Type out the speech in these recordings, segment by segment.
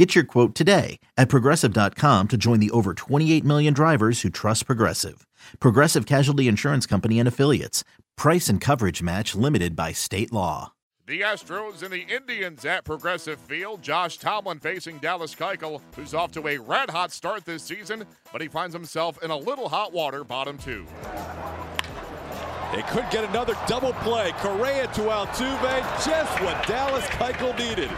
Get your quote today at progressive.com to join the over 28 million drivers who trust Progressive. Progressive Casualty Insurance Company and Affiliates. Price and coverage match limited by state law. The Astros and the Indians at Progressive Field. Josh Tomlin facing Dallas Keuchel, who's off to a red hot start this season, but he finds himself in a little hot water, bottom two. They could get another double play. Correa to Altuve, just what Dallas Keuchel needed.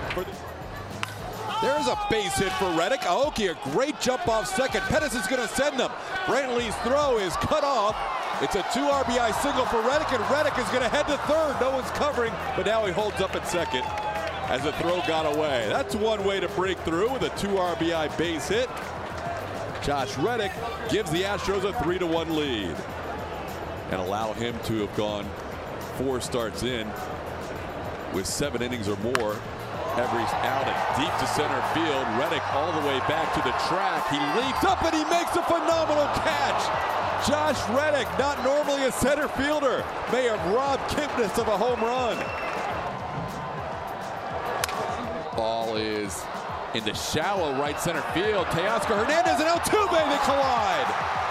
There's a base hit for Reddick. Aoki, a great jump off second. Pettis is going to send him. Brantley's throw is cut off. It's a two RBI single for Reddick, and Reddick is going to head to third. No one's covering, but now he holds up at second as the throw got away. That's one way to break through with a two RBI base hit. Josh Reddick gives the Astros a 3 to 1 lead and allow him to have gone four starts in with seven innings or more outing. Deep to center field. Reddick all the way back to the track. He leaps up and he makes a phenomenal catch. Josh Reddick, not normally a center fielder, may have robbed Kipnis of a home run. Ball is in the shallow right center field. Teoscar Hernandez and Altuve, they collide.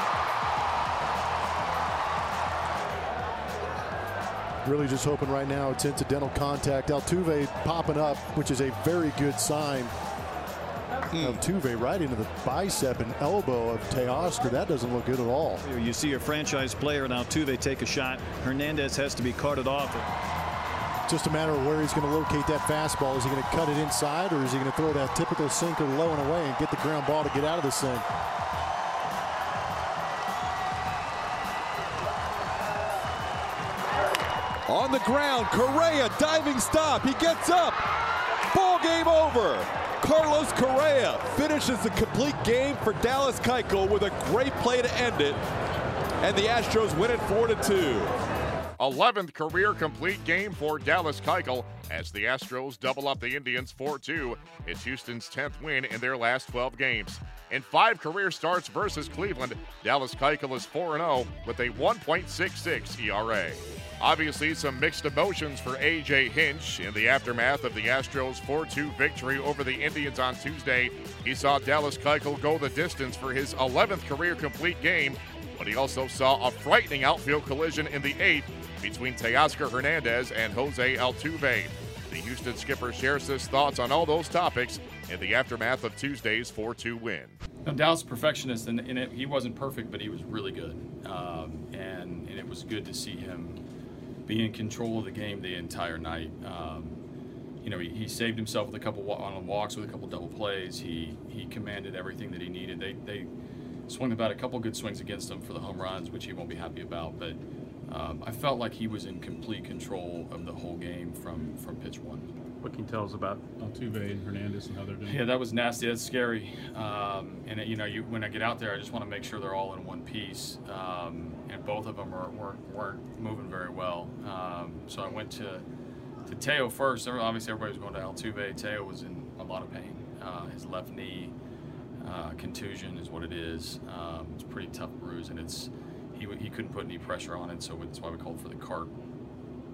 Really just hoping right now it's incidental contact. Altuve popping up, which is a very good sign. Mm. Altuve right into the bicep and elbow of Teoscar. That doesn't look good at all. You see a franchise player and Altuve take a shot. Hernandez has to be carted off. Just a matter of where he's going to locate that fastball. Is he going to cut it inside or is he going to throw that typical sinker low and away and get the ground ball to get out of the sink? On the ground, Correa diving stop. He gets up. Ball game over. Carlos Correa finishes the complete game for Dallas Keuchel with a great play to end it. And the Astros win it 4 to 2. 11th career complete game for Dallas Keuchel as the Astros double up the Indians 4 2. It's Houston's 10th win in their last 12 games. In five career starts versus Cleveland, Dallas Keuchel is 4 0 with a 1.66 ERA. Obviously, some mixed emotions for A.J. Hinch in the aftermath of the Astros 4 2 victory over the Indians on Tuesday. He saw Dallas Keuchel go the distance for his 11th career complete game, but he also saw a frightening outfield collision in the eighth between Teoscar Hernandez and Jose Altuve. The Houston skipper shares his thoughts on all those topics in the aftermath of Tuesday's 4 2 win. Now, Dallas perfectionist, and, and it, he wasn't perfect, but he was really good. Um, and, and it was good to see him be in control of the game the entire night. Um, you know, he, he, saved himself with a couple on walks with a couple double plays. He he commanded everything that he needed. They they swung about a couple good swings against him for the home runs, which he won't be happy about. But um, I felt like he was in complete control of the whole game from from pitch one. What can you tell us about Altuve and Hernandez and how they're doing? Yeah, that was nasty. That's scary. Um, and it, you know, you, when I get out there, I just want to make sure they're all in one piece. Um, and both of them are, weren't, weren't moving very well. Um, so I went to to Teo first. Obviously, everybody was going to Altuve. Teo was in a lot of pain. Uh, his left knee uh, contusion is what it is. Um, it's a pretty tough bruise, and it's he, he couldn't put any pressure on it. So that's why we called for the cart.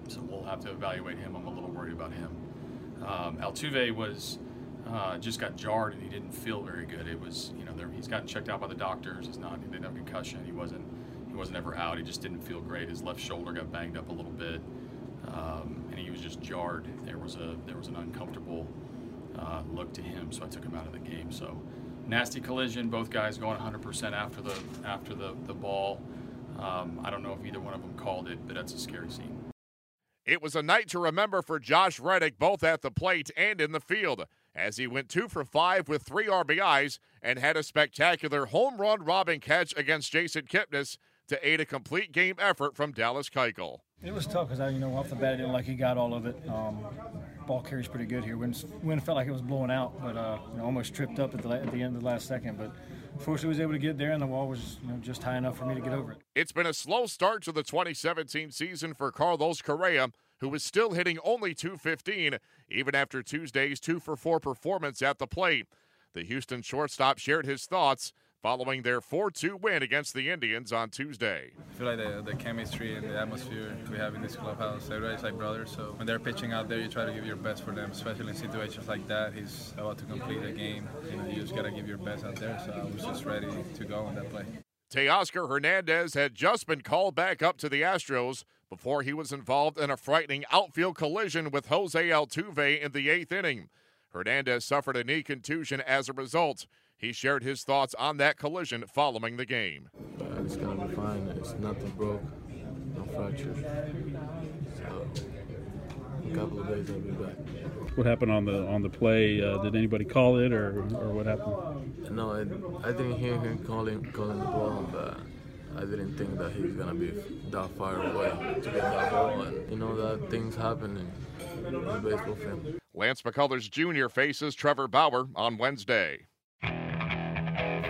So we'll have to evaluate him. I'm a little worried about him. Um, Altuve was uh, just got jarred and he didn't feel very good. It was, you know, he's gotten checked out by the doctors. He's not, he didn't have concussion. He wasn't, he wasn't ever out. He just didn't feel great. His left shoulder got banged up a little bit, um, and he was just jarred. There was a, there was an uncomfortable uh, look to him, so I took him out of the game. So nasty collision. Both guys going 100% after the after the the ball. Um, I don't know if either one of them called it, but that's a scary scene. It was a night to remember for Josh Reddick, both at the plate and in the field, as he went two for five with three RBIs and had a spectacular home run robbing catch against Jason Kipnis to aid a complete game effort from Dallas Keuchel. It was tough because I, you know, off the bat, I didn't like he got all of it. Um, ball carries pretty good here. Wind, wind felt like it was blowing out, but uh, you know, almost tripped up at the, at the end of the last second. But Fortunately, was able to get there, and the wall was you know, just high enough for me to get over it. It's been a slow start to the 2017 season for Carlos Correa, who is still hitting only 215, even after Tuesday's 2 for 4 performance at the plate. The Houston shortstop shared his thoughts following their 4 2 win against the Indians on Tuesday. I feel like the, the chemistry and the atmosphere we have in this clubhouse, everybody's like brothers. So when they're pitching out there, you try to give your best for them, especially in situations like that. He's about to complete a game. You, know, you just got to give your best out there. So I was just ready to go on that play. Teoscar Hernandez had just been called back up to the Astros before he was involved in a frightening outfield collision with Jose Altuve in the eighth inning. Hernandez suffered a knee contusion as a result. He shared his thoughts on that collision following the game. Uh, it's gonna be fine. It's nothing broke, no fractures. So, in a couple of days I'll be back. What happened on the on the play? Uh, did anybody call it, or or what happened? No, I, I didn't hear him calling calling the ball, but I didn't think that he's gonna be that far away to get that ball. And you know that things happen in, in baseball field. Lance McCullers Jr. faces Trevor Bauer on Wednesday.